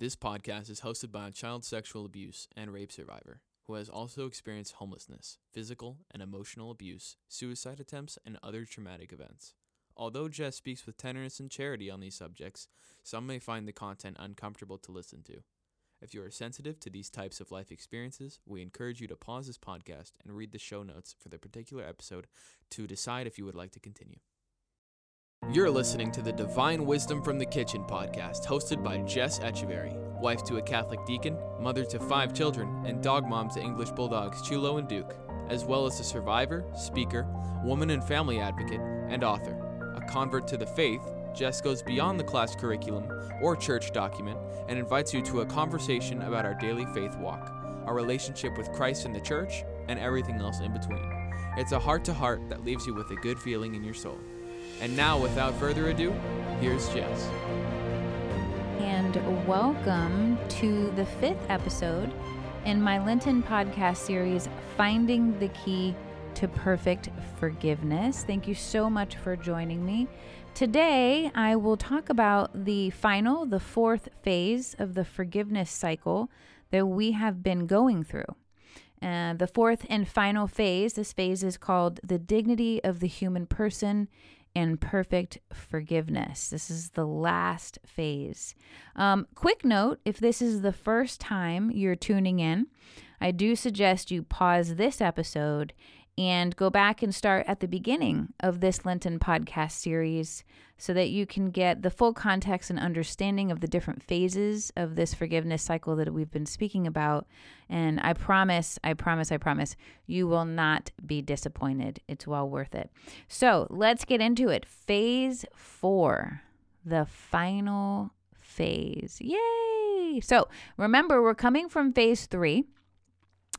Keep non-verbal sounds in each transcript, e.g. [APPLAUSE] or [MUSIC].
This podcast is hosted by a child sexual abuse and rape survivor who has also experienced homelessness, physical and emotional abuse, suicide attempts, and other traumatic events. Although Jess speaks with tenderness and charity on these subjects, some may find the content uncomfortable to listen to. If you are sensitive to these types of life experiences, we encourage you to pause this podcast and read the show notes for the particular episode to decide if you would like to continue. You're listening to the Divine Wisdom from the Kitchen podcast, hosted by Jess Echeverry, wife to a Catholic deacon, mother to five children, and dog mom to English bulldogs Chulo and Duke, as well as a survivor, speaker, woman and family advocate, and author. A convert to the faith, Jess goes beyond the class curriculum or church document and invites you to a conversation about our daily faith walk, our relationship with Christ and the church, and everything else in between. It's a heart to heart that leaves you with a good feeling in your soul. And now, without further ado, here's Jess. And welcome to the fifth episode in my Lenten podcast series, Finding the Key to Perfect Forgiveness. Thank you so much for joining me. Today, I will talk about the final, the fourth phase of the forgiveness cycle that we have been going through. Uh, the fourth and final phase, this phase is called the dignity of the human person and perfect forgiveness. This is the last phase. Um, quick note if this is the first time you're tuning in, I do suggest you pause this episode and go back and start at the beginning of this Lenten podcast series so that you can get the full context and understanding of the different phases of this forgiveness cycle that we've been speaking about. And I promise, I promise, I promise, you will not be disappointed. It's well worth it. So let's get into it. Phase four, the final phase. Yay! So remember, we're coming from phase three.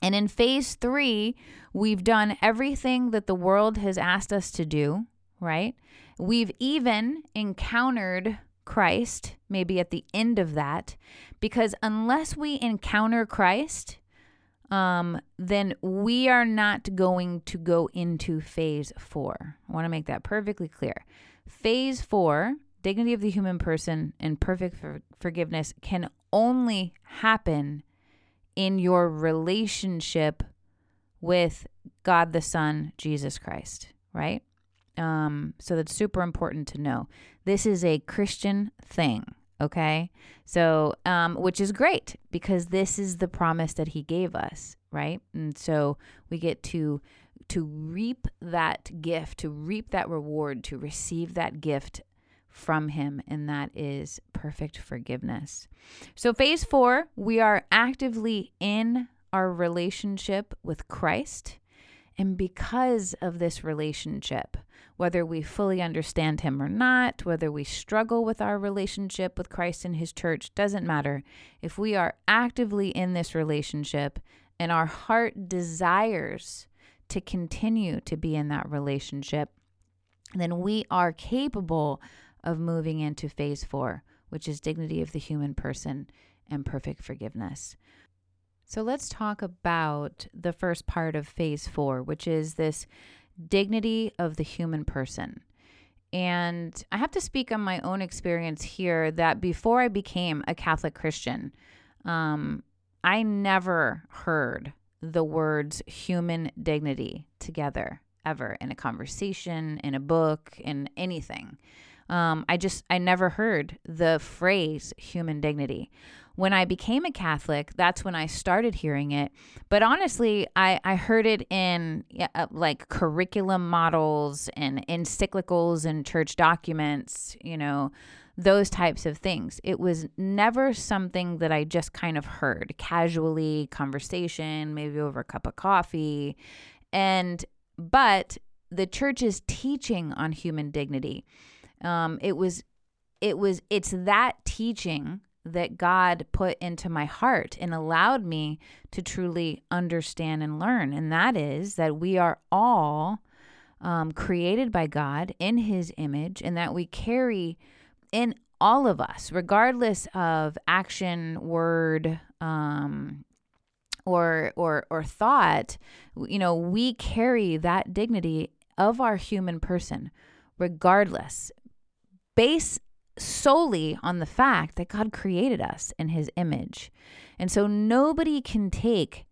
And in phase three, we've done everything that the world has asked us to do, right? We've even encountered Christ, maybe at the end of that, because unless we encounter Christ, um, then we are not going to go into phase four. I want to make that perfectly clear. Phase four, dignity of the human person and perfect for- forgiveness, can only happen in your relationship with God the Son, Jesus Christ, right? Um, so that's super important to know. This is a Christian thing, okay? So, um, which is great because this is the promise that He gave us, right? And so we get to to reap that gift, to reap that reward, to receive that gift from him, and that is perfect forgiveness. So, phase four, we are actively in our relationship with Christ. And because of this relationship, whether we fully understand him or not, whether we struggle with our relationship with Christ and his church, doesn't matter. If we are actively in this relationship and our heart desires to continue to be in that relationship, then we are capable of moving into phase four, which is dignity of the human person and perfect forgiveness. So let's talk about the first part of phase four, which is this dignity of the human person. And I have to speak on my own experience here that before I became a Catholic Christian, um, I never heard the words human dignity together ever in a conversation, in a book, in anything. Um, I just, I never heard the phrase human dignity. When I became a Catholic, that's when I started hearing it. But honestly, I, I heard it in uh, like curriculum models and encyclicals and church documents, you know, those types of things. It was never something that I just kind of heard casually, conversation, maybe over a cup of coffee. And, but the church's teaching on human dignity um, it was, it was, it's that teaching that God put into my heart and allowed me to truly understand and learn. And that is that we are all um, created by God in His image, and that we carry in all of us, regardless of action, word, um, or or or thought. You know, we carry that dignity of our human person, regardless base solely on the fact that God created us in his image. And so nobody can take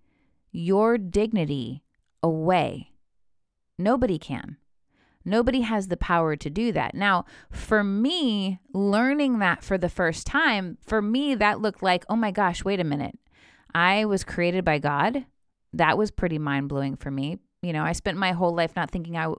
your dignity away. Nobody can. Nobody has the power to do that. Now, for me, learning that for the first time, for me, that looked like, oh my gosh, wait a minute. I was created by God. That was pretty mind blowing for me. You know, I spent my whole life not thinking I,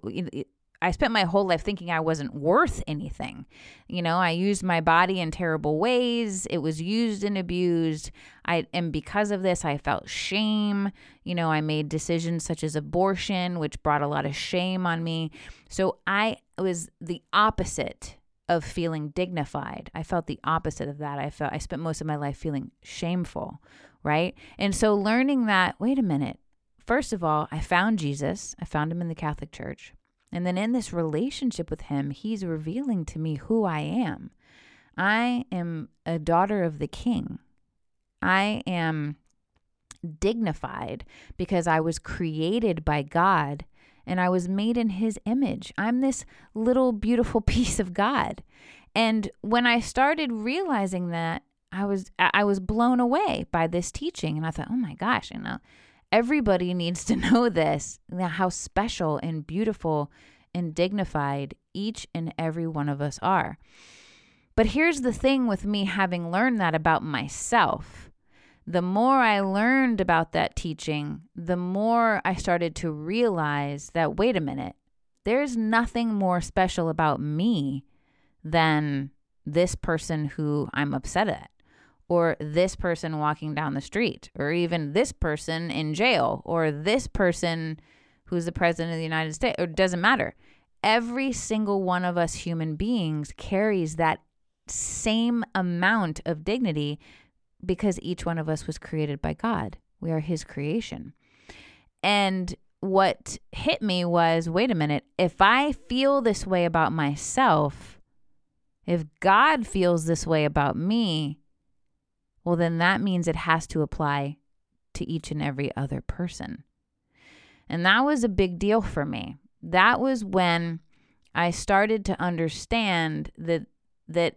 I spent my whole life thinking I wasn't worth anything. You know, I used my body in terrible ways. It was used and abused. I and because of this, I felt shame. You know, I made decisions such as abortion, which brought a lot of shame on me. So I was the opposite of feeling dignified. I felt the opposite of that. I felt I spent most of my life feeling shameful, right? And so learning that, wait a minute. First of all, I found Jesus. I found him in the Catholic Church. And then in this relationship with him, he's revealing to me who I am. I am a daughter of the king. I am dignified because I was created by God and I was made in his image. I'm this little beautiful [LAUGHS] piece of God. And when I started realizing that, I was I was blown away by this teaching and I thought, "Oh my gosh, you know, Everybody needs to [LAUGHS] know this how special and beautiful and dignified each and every one of us are. But here's the thing with me having learned that about myself. The more I learned about that teaching, the more I started to realize that, wait a minute, there's nothing more special about me than this person who I'm upset at or this person walking down the street, or even this person in jail, or this person who's the president of the United States, or it doesn't matter. Every single one of us human beings carries that same amount of dignity because each one of us was created by God. We are His creation. And what hit me was wait a minute, if I feel this way about myself, if God feels this way about me, well, then that means it has to apply to each and every other person. And that was a big deal for me. That was when I started to understand that that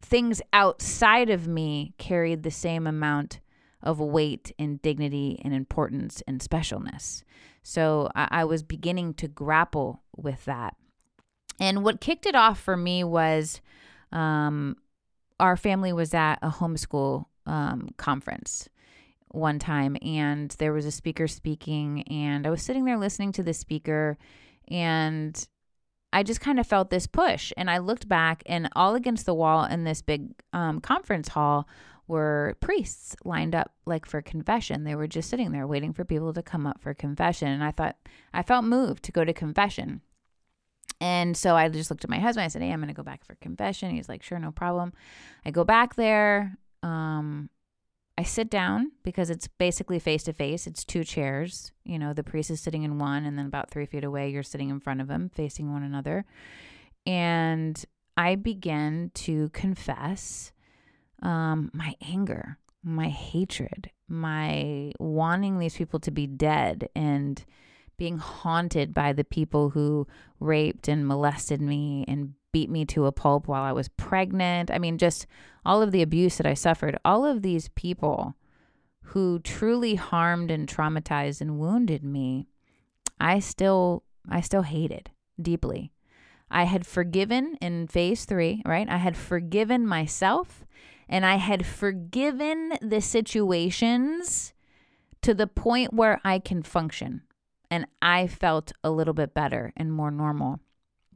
things outside of me carried the same amount of weight and dignity and importance and specialness. So I, I was beginning to grapple with that. And what kicked it off for me was um, our family was at a homeschool um, conference one time and there was a speaker speaking and I was sitting there listening to the speaker and I just kind of felt this push and I looked back and all against the wall in this big um, conference hall were priests lined up like for confession. They were just sitting there waiting for people to come up for confession and I thought I felt moved to go to confession. And so I just looked at my husband. I said, Hey, I'm going to go back for confession. He's like, Sure, no problem. I go back there. Um, I sit down because it's basically face to face. It's two chairs. You know, the priest is sitting in one, and then about three feet away, you're sitting in front of him, facing one another. And I begin to confess um, my anger, my hatred, my wanting these people to be dead, and being haunted by the people who raped and molested me and beat me to a pulp while I was pregnant. I mean, just all of the abuse that I suffered. All of these people who truly harmed and traumatized and wounded me, I still I still hated deeply. I had forgiven in phase 3, right? I had forgiven myself and I had forgiven the situations to the point where I can function and I felt a little bit better and more normal.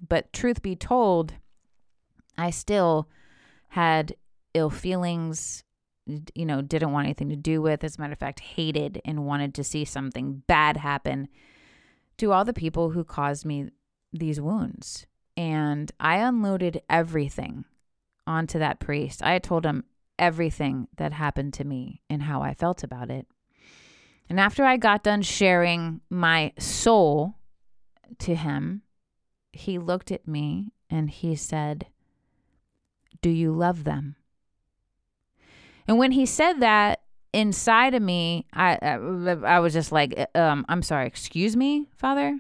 But truth be told, I still had ill feelings, you know, didn't want anything to do with. As a matter of fact, hated and wanted to see something bad happen to all the people who caused me these wounds. And I unloaded everything onto that priest. I told him everything that happened to me and how I felt about it. And after I got done sharing my soul to him, he looked at me and he said, Do you love them? And when he said that, inside of me, I I, I was just like, um, I'm sorry, excuse me, Father.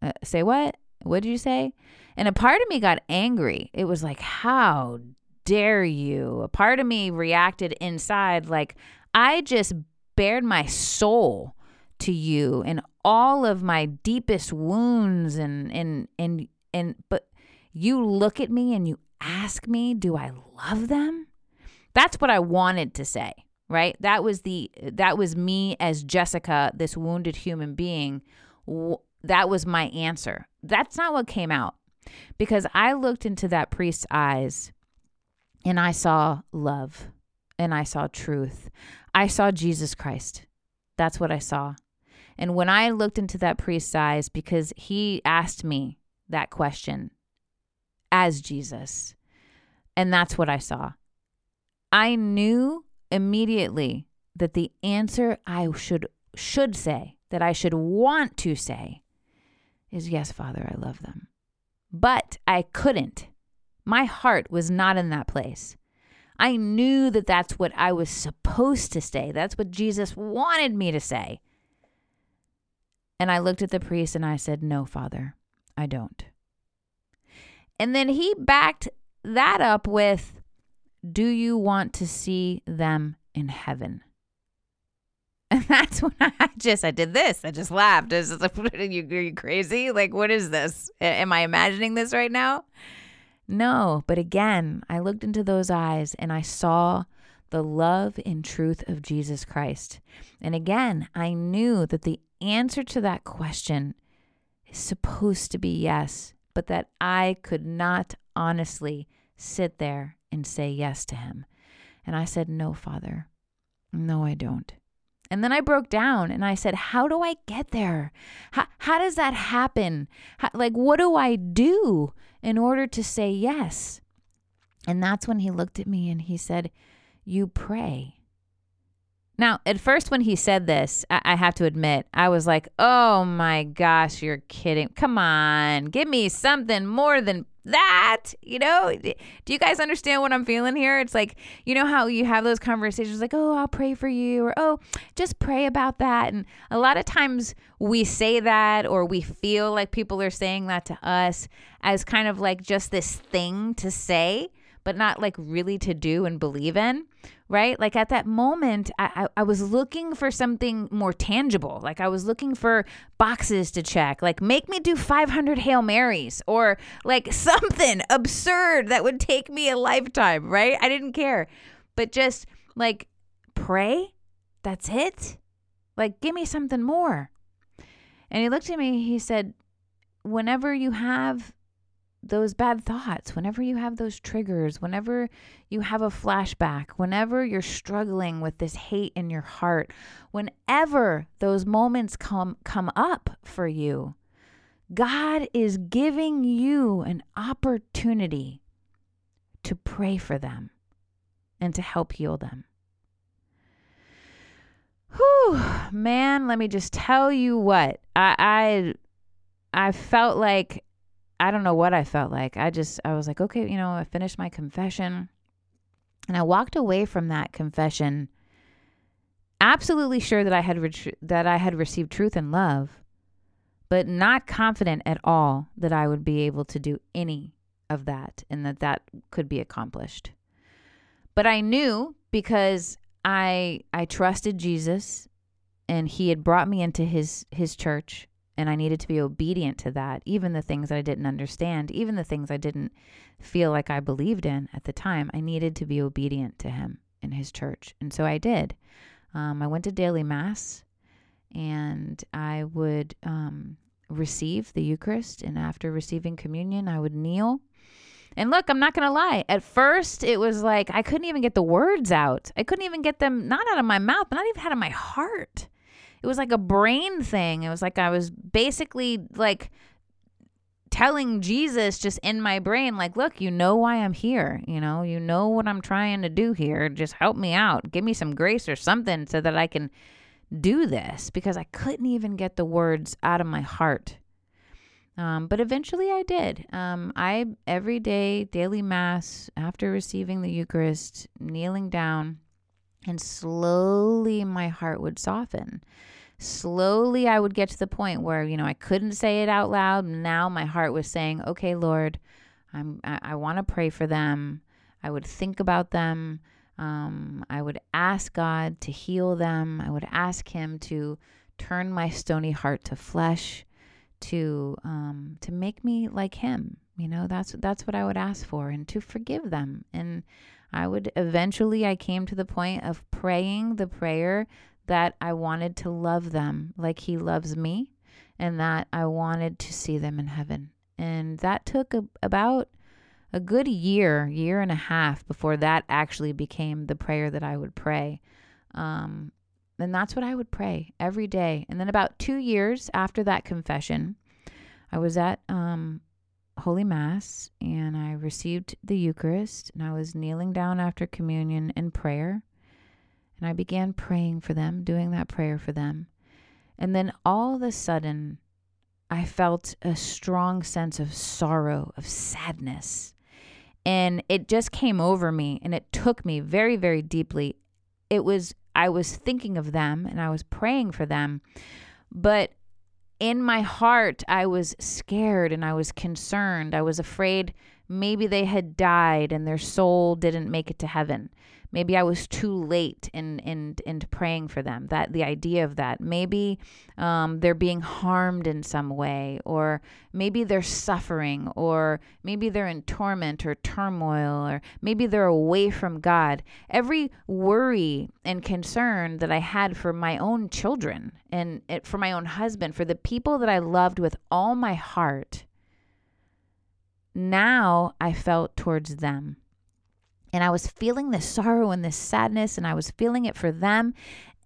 Uh, say what? What did you say? And a part of me got angry. It was like, how dare you? A part of me reacted inside like, I just bared my soul to you and all of my deepest wounds and and and and but you look at me and you ask me, do I love them? That's what I wanted to say, right? That was the that was me as Jessica, this wounded human being. That was my answer. That's not what came out. Because I looked into that priest's eyes and I saw love and I saw truth. I saw Jesus Christ. That's what I saw. And when I looked into that priest's eyes, because he asked me that question as Jesus, and that's what I saw. I knew immediately that the answer I should should say, that I should want to say is yes, Father, I love them. But I couldn't. My heart was not in that place. I knew that that's what I was supposed to say. That's what Jesus wanted me to say. And I looked at the priest and I said, No, Father, I don't. And then he backed that up with, Do you want to see them in heaven? [LAUGHS] And that's when I just I did this. I just laughed. I was just like, [LAUGHS] are you, are you crazy? Like, what is this? Am I imagining this right now? No. But again, I looked into those eyes and I saw the love and truth of Jesus Christ. And again, I knew that the answer to that question is supposed to be yes, but that I could not honestly sit there and say yes to him. And I said, No, Father. No, I don't. And then I broke down and I said, How do I get there? How, how does that happen? How, like, what do I do in order to say yes? And that's when he looked at me and he said, You pray. Now, at first, when he said this, I, I have to admit, I was like, oh my gosh, you're kidding. Come on, give me something more than that. You know, do you guys understand what I'm feeling here? It's like, you know, how you have those conversations like, oh, I'll pray for you, or oh, just pray about that. And a lot of times we say that, or we feel like people are saying that to us as kind of like just this thing to say, but not like really to do and believe in right? Like at that moment, I, I, I, was looking for something more tangible. Like I was looking for boxes to check, like make me do 500 Hail Marys or like [LAUGHS] something absurd that would take me a lifetime, right? I didn't care. But just like pray, that's it. Like give me something more. And he looked at me, he said, Whenever you have those bad thoughts, whenever you have those triggers, whenever you have a flashback, whenever you're struggling with this hate in your heart, whenever those moments come come up for you, God is giving you an opportunity to pray for them and to help heal them. Whew, man, let me just tell you what. I I I felt like I don't know what I felt like. I just, I was like, okay, you know, I finished my confession. And I walked away from that confession absolutely sure that I had that I had received truth and love, but not confident at all that I would be able to do any of that and that that could be accomplished. But I knew because I I trusted Jesus and he had brought me into his his church and I needed to be obedient to that, even the things that I didn't understand, even the things I didn't feel like I believed in at the time. I needed to be obedient to Him in His church. And so I did. Um, I went to daily Mass and I would um, receive the Eucharist. And after receiving communion, I would kneel. And look, I'm not going to lie. At first, it was like I couldn't even get the words out. I couldn't even get them, not out of my mouth, but not even out of my heart it was like a brain thing. It was like I was basically like telling Jesus just in my brain, like, look, you know why I'm here. You know, you know what I'm trying to do here. Just help me out. Give me some grace or something so that I can do this because I couldn't even get the words out of my heart. Um, but eventually I did. Um, I, every day, daily mass, after receiving the Eucharist, kneeling down, and slowly my heart would soften. slowly I would get to the point where, you know, I couldn't say it out loud. Now my heart was saying, okay, Lord, I'm, I, I want to pray for them. I would think about them. Um, I would ask God to heal them. I would ask Him to turn my stony heart to flesh, to um, to make me like Him. You know, that's that's what I would ask for, and to forgive them. And I would eventually, I came to the point of praying the prayer that I wanted to love them like He loves me, and that I wanted to see them in heaven. And that took a, about a good year, year and a half before that actually became the prayer that I would pray. Um, and that's what I would pray every day. And then about two years after that confession, I was at um, Holy Mass and I received the Eucharist and I was kneeling down after communion in prayer. And I began praying for them, doing that prayer for them. And then all of a sudden, I felt a strong sense of sorrow, of sadness. And it just came over me and it took me very, very deeply. It was, I was thinking of them and I was praying for them. But in my heart, I was scared and I was concerned. I was afraid maybe they had died and their soul didn't make it to heaven maybe I was too late in in in praying for them. That the idea of that maybe um, they're being harmed in some way, or maybe they're suffering, or maybe they're in torment or turmoil, or maybe they're away from God. Every worry and concern that I had for my own children and for my own husband, for the people that I loved with all my heart. Now I felt towards them and I was feeling this sorrow and this sadness, and I was feeling it for them.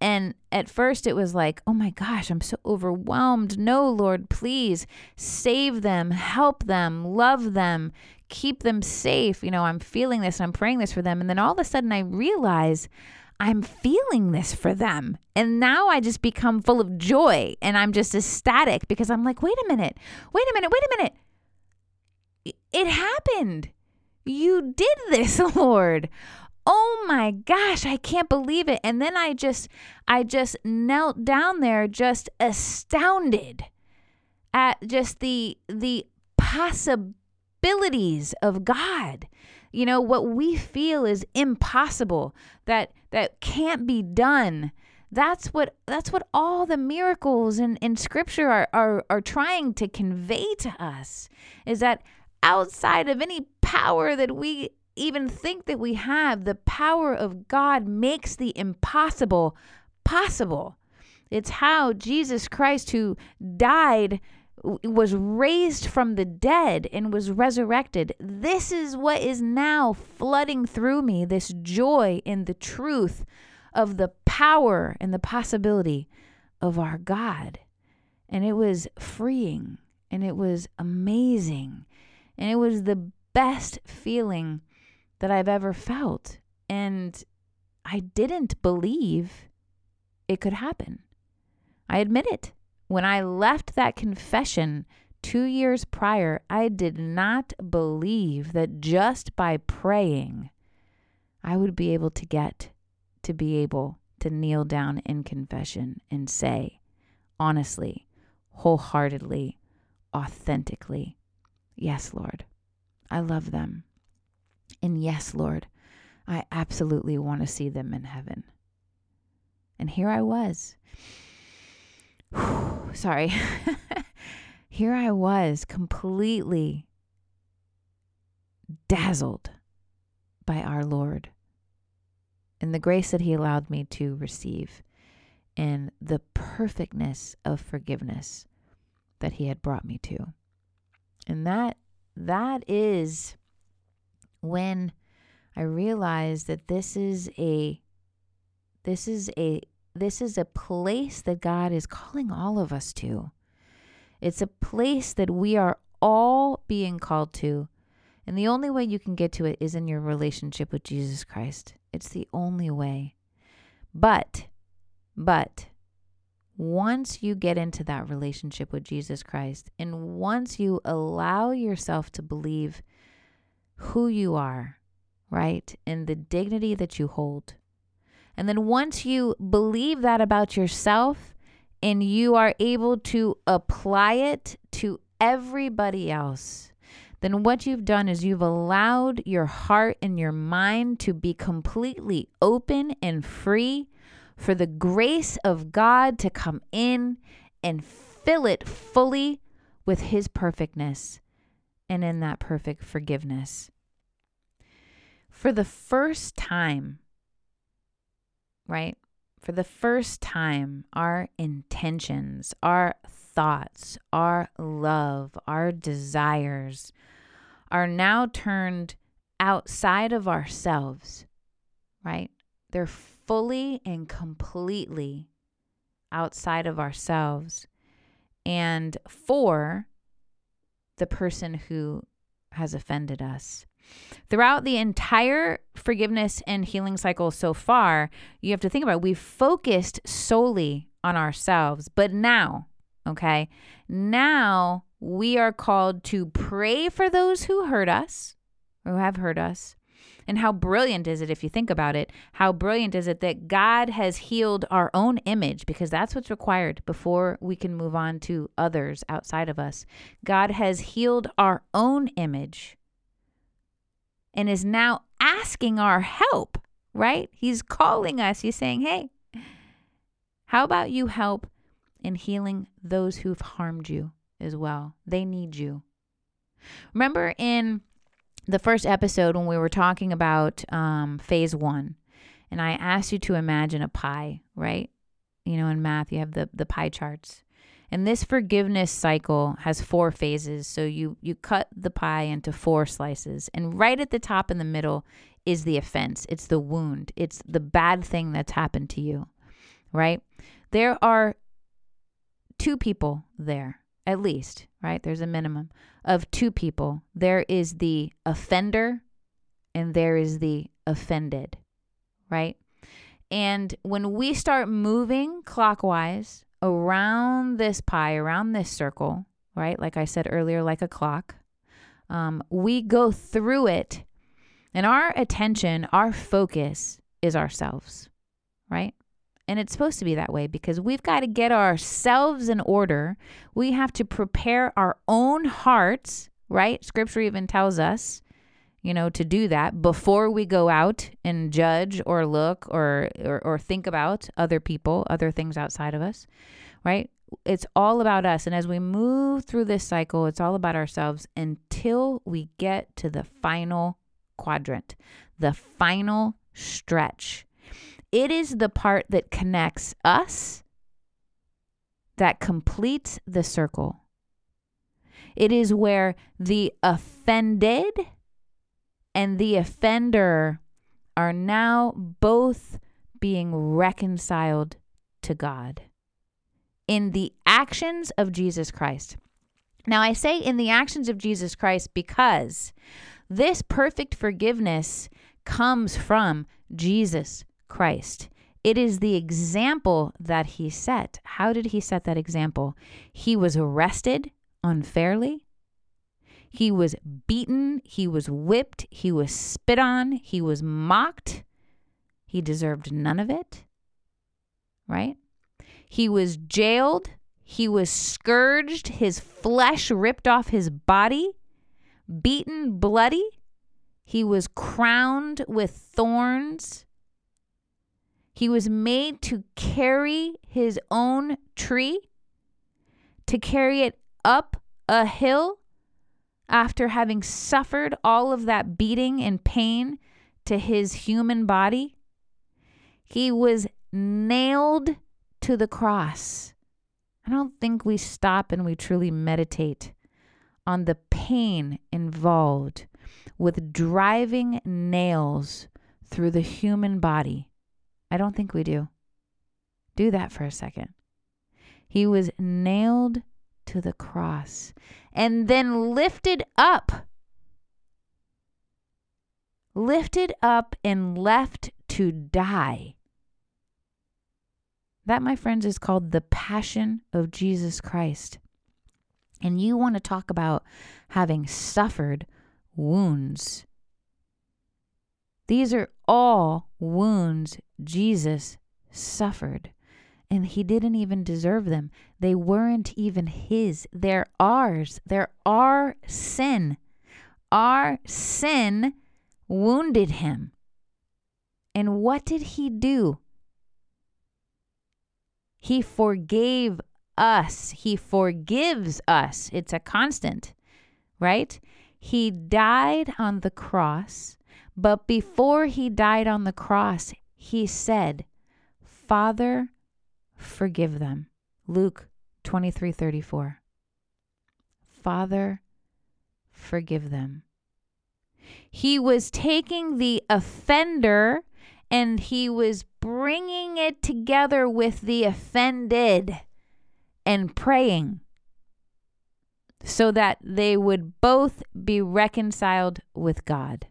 And at first, it was like, oh my gosh, I'm so overwhelmed. No, Lord, please save them, help them, love them, keep them safe. You know, I'm feeling this, I'm praying this for them. And then all of a sudden, I realize I'm feeling this for them. And now I just become full of joy and I'm just ecstatic because I'm like, wait a minute, wait a minute, wait a minute. It happened. You did this, [LAUGHS] Lord. Oh my gosh, I can't believe it. And then I just I just knelt down there just astounded at just the the possibilities of God. You know, what we feel is impossible, that that can't be done. That's what that's what all the miracles in, in scripture are, are are trying to convey to us is that outside of any power that we even think that we have, the power of God makes the impossible possible. It's how Jesus Christ, who died, was raised from the dead and was resurrected. This is what is now flooding through me this joy in the truth of the power and the possibility of our God. And it was freeing and it was amazing and it was the best feeling that I've ever felt. And I didn't believe it could happen. I admit it. When I left that confession two years prior, I did not believe that just by praying, I would be able to get to be able to kneel down in confession and say, honestly, wholeheartedly, authentically, Yes, Lord, I love them. And yes, Lord, I absolutely want to see them in heaven. And here I was. [SIGHS] Sorry. [LAUGHS] here I was completely dazzled by our Lord and the grace that He allowed me to receive and the perfectness of forgiveness that He had brought me to. And that that is when I realized that this is a this is a this is a place that God is calling all of us to. It's a place that we are all being called to. And the only way you can get to it is in your relationship with Jesus Christ. It's the only way. But, but, once you get into that relationship with Jesus Christ and once you allow yourself to believe who you are, right, and the dignity that you hold, and then once you believe that about yourself and you are able to apply it to everybody else, then what you've done is you've allowed your heart and your mind to be completely open and free for the grace of God to come in and fill it fully with His perfectness and in that perfect forgiveness. For the first time, right? For the first time, our intentions, our thoughts, our love, our desires are now turned outside of ourselves, right? They're fully and completely outside of ourselves and for the person who has offended us. Throughout the entire forgiveness and healing cycle so far, you have to think about it, we've focused solely on ourselves. But now, okay, now we are called to pray for those who hurt us, who have hurt us, and how brilliant is it, if you think about it, how brilliant is it that God has healed our own image, because that's what's required before we can move on to others outside of us. God has healed our own image and is now asking our help, right? He's calling us. He's saying, hey, how about you help in healing those who've harmed you as well? They need you. Remember in the first episode when we were talking about um, phase one, and I asked you to imagine a pie, right? You know, in math, you have the, the pie charts. And this forgiveness cycle has four phases. So you you cut the pie into four slices, and right at the top in the middle is the offense. It's the wound. It's the bad thing that's happened to you. Right? There are two people there, at least, right? There's a minimum of two people. There is the offender and there is the offended, right? And when we start moving clockwise around this pie, around this circle, right? Like I said earlier, like a clock, um, we go through it, and our attention, our focus is ourselves, right? And it's supposed to be that way because we've got to get ourselves in order. We have to prepare our own hearts, right? Scripture even tells us, you know, to do that before we go out and judge or look or, or, or think about other people, other things outside of us, right? It's all about us. And as we move through this cycle, it's all about ourselves until we get to the final quadrant, the final stretch it is the part that connects us that completes the circle. It is where the offended and the offender are now both being reconciled to God in the actions of Jesus Christ. Now, I say in the actions of Jesus Christ because this perfect forgiveness comes from Jesus Christ. It is the example that he set. How did he set that example? He was arrested unfairly. He was beaten. He was whipped. He was spit on. He was mocked. He deserved none of it. Right? He was jailed. He was scourged. His flesh ripped off his body, beaten bloody. He was crowned with thorns. He was made to carry his own tree, to carry it up a hill after having suffered all of that beating and pain to his human body. He was nailed to the cross. I don't think we stop and we truly meditate on the pain involved with driving nails through the human body I don't think we do. Do that for a second. He was nailed to the cross and then lifted up. Lifted up and left to die. That, my friends, is called the passion of Jesus Christ. And you want to talk about having suffered wounds. These are all wounds Jesus suffered. and he didn't even deserve them. They weren't even his. They're ours. They're our sin. Our sin wounded him. And what did he do? He forgave us. He forgives us. It's a constant, right? He died on the cross, but before he died on the cross, he said, Father, forgive them. Luke 23 34. Father, forgive them. He was taking the offender and he was bringing it together with the offended and praying so that they would both be reconciled with God.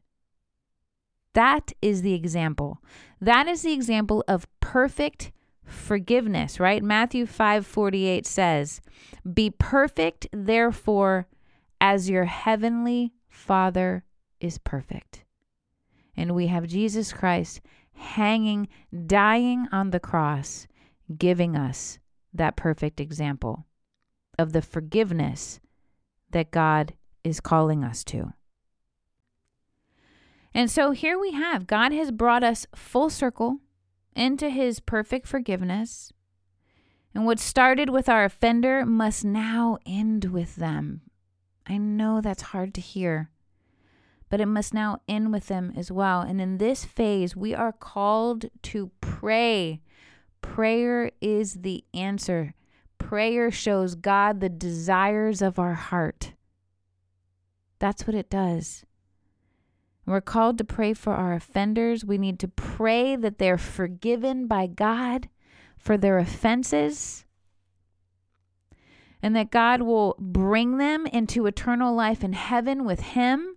That is the example. That is the example of perfect forgiveness, right? Matthew 5:48 says, "Be perfect therefore as your heavenly Father is perfect." And we have Jesus Christ hanging, dying on the cross, giving us that perfect example of the forgiveness that God is calling us to. And so here we have God has brought us full circle into his perfect forgiveness. And what started with our offender must now end with them. I know that's hard to hear, but it must now end with them as well. And in this phase, we are called to pray. Prayer is the answer. Prayer shows God the desires of our heart. That's what it does. We're called to pray for our offenders. We need to pray that they're forgiven by God for their offenses and that God will bring them into eternal life in heaven with Him.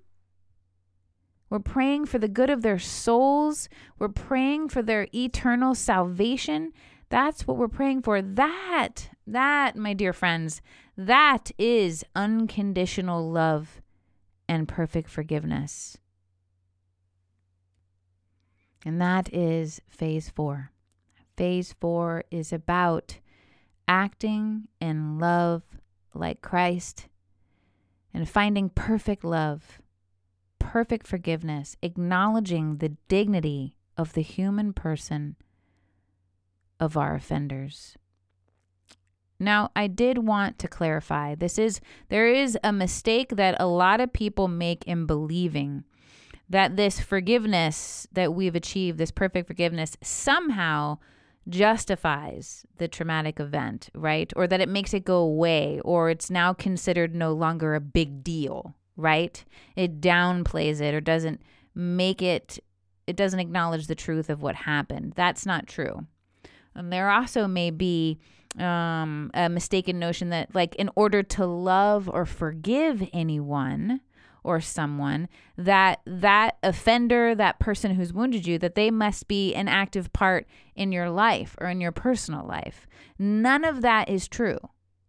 We're praying for the good of their souls. We're praying for their eternal salvation. That's what we're praying for. That, that, my dear friends, that is unconditional love and perfect forgiveness. And that is phase four. Phase four is about acting in love like Christ and finding perfect love, perfect forgiveness, acknowledging the dignity of the human person of our offenders. Now, I did want to clarify this is there is a mistake that a lot of people make in believing that this forgiveness that we've achieved, this perfect forgiveness, somehow justifies the traumatic event, right? Or that it makes it go away, or it's now considered no longer a big deal, right? It downplays it or doesn't make it, it doesn't acknowledge the truth of what happened. That's not true. And there also may be um, a mistaken notion that, like, in order to love or forgive anyone, or someone that that offender that person who's wounded you that they must be an active part in your life or in your personal life. None of that is true.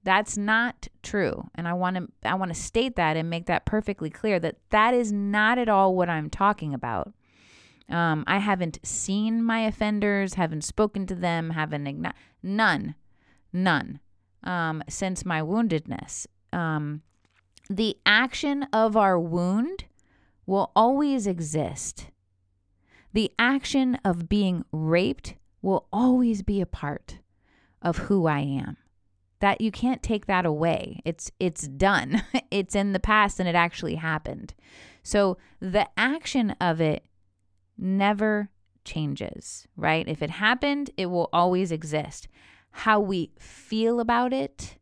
That's not true. And i want to i want to state that and make that perfectly clear that that is not at all what i'm talking about. Um, i haven't seen my offenders haven't spoken to them haven't none none um, since my woundedness. Um, the action of our wound will always exist. The action of being raped will always be a part of who I am. That you can't take that away. It's it's done. [LAUGHS] it's in the past and it actually happened. So the action of it never changes, right? If it happened, it will always exist. How we feel about it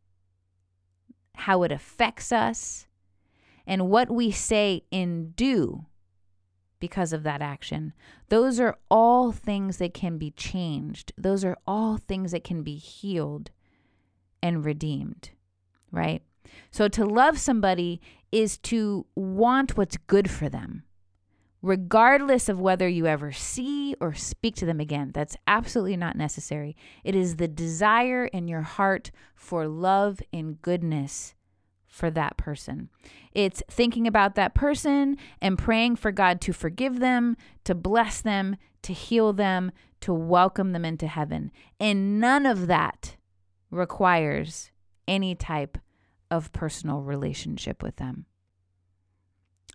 how it affects us, and what we say and do because of that action. Those are all things that can be changed. Those are all things that can be healed and redeemed, right? So to love somebody is to want what's good for them regardless of whether you ever see or speak to them again. That's absolutely not necessary. It is the desire in your heart for love and goodness for that person. It's thinking about that person and praying for God to forgive them, to bless them, to heal them, to welcome them into heaven. And none of that requires any type of personal relationship with them.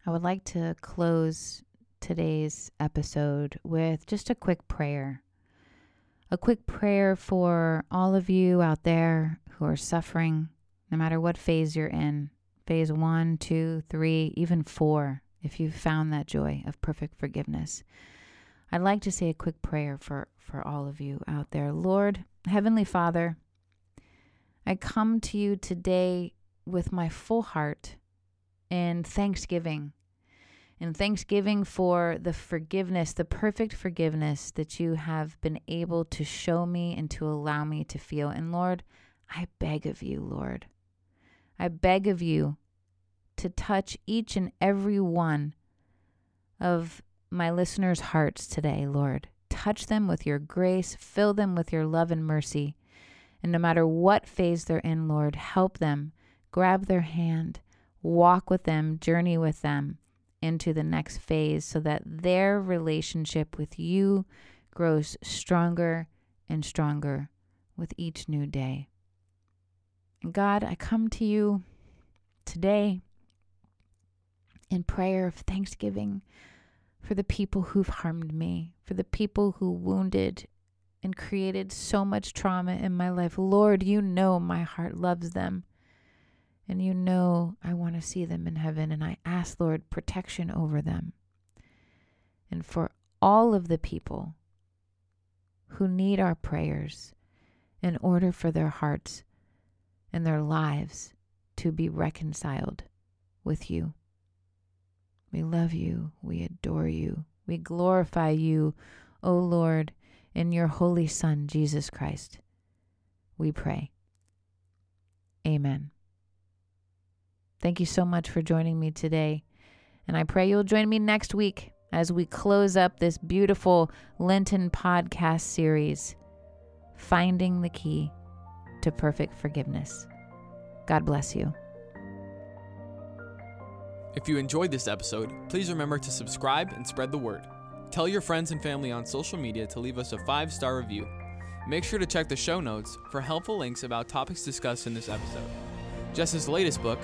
I would like to close today's episode with just a quick prayer. A quick prayer for all of you out there who are suffering no matter what phase you're in phase one, two, three, even four, if you've found that joy of perfect forgiveness. I'd like to say a quick prayer for, for all of you out there. Lord, Heavenly Father, I come to you today with my full heart in thanksgiving. In thanksgiving for the forgiveness, the perfect forgiveness that you have been able to show me and to allow me to feel. And Lord, I beg of you, Lord, I beg of you to touch each and every one of my listeners' hearts today, Lord. Touch them with your grace, fill them with your love and mercy. And no matter what phase they're in, Lord, help them, grab their hand, walk with them, journey with them into the next phase so that their relationship with you grows stronger and stronger with each new day. And God, I come to you today in prayer of thanksgiving for the people who've harmed me, for the people who wounded and created so much trauma in my life. Lord, you know my heart loves them. And you know I want to see them in heaven. And I ask, Lord, protection over them. And for all of the people who need our prayers in order for their hearts and their lives to be reconciled with you. We love you. We adore you. We glorify you, O Lord, in your holy Son, Jesus Christ. We pray. Amen. Thank you so much for joining me today. And I pray you'll join me next week as we close up this beautiful Lenten podcast series, Finding the Key to perfect forgiveness. God bless you. If you enjoyed this episode, please remember to subscribe and spread the word. Tell your friends and family on social media to leave us a five star review. Make sure to check the show notes for helpful links about topics discussed in this episode. Jess's latest book,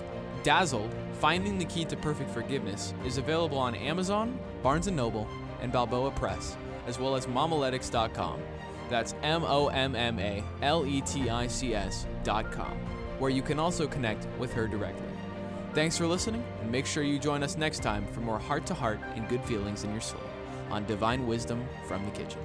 Dazzled Finding the Key to Perfect Forgiveness, is available on Amazon, Barnes & Noble, and Balboa Press, as well as mommaletics.com. That's M O M M A L E T I C S.com where you can also connect with her directly. Thanks for listening, and make sure you join us next time for more heart to heart and good feelings in your soul on Divine Wisdom from the Kitchen.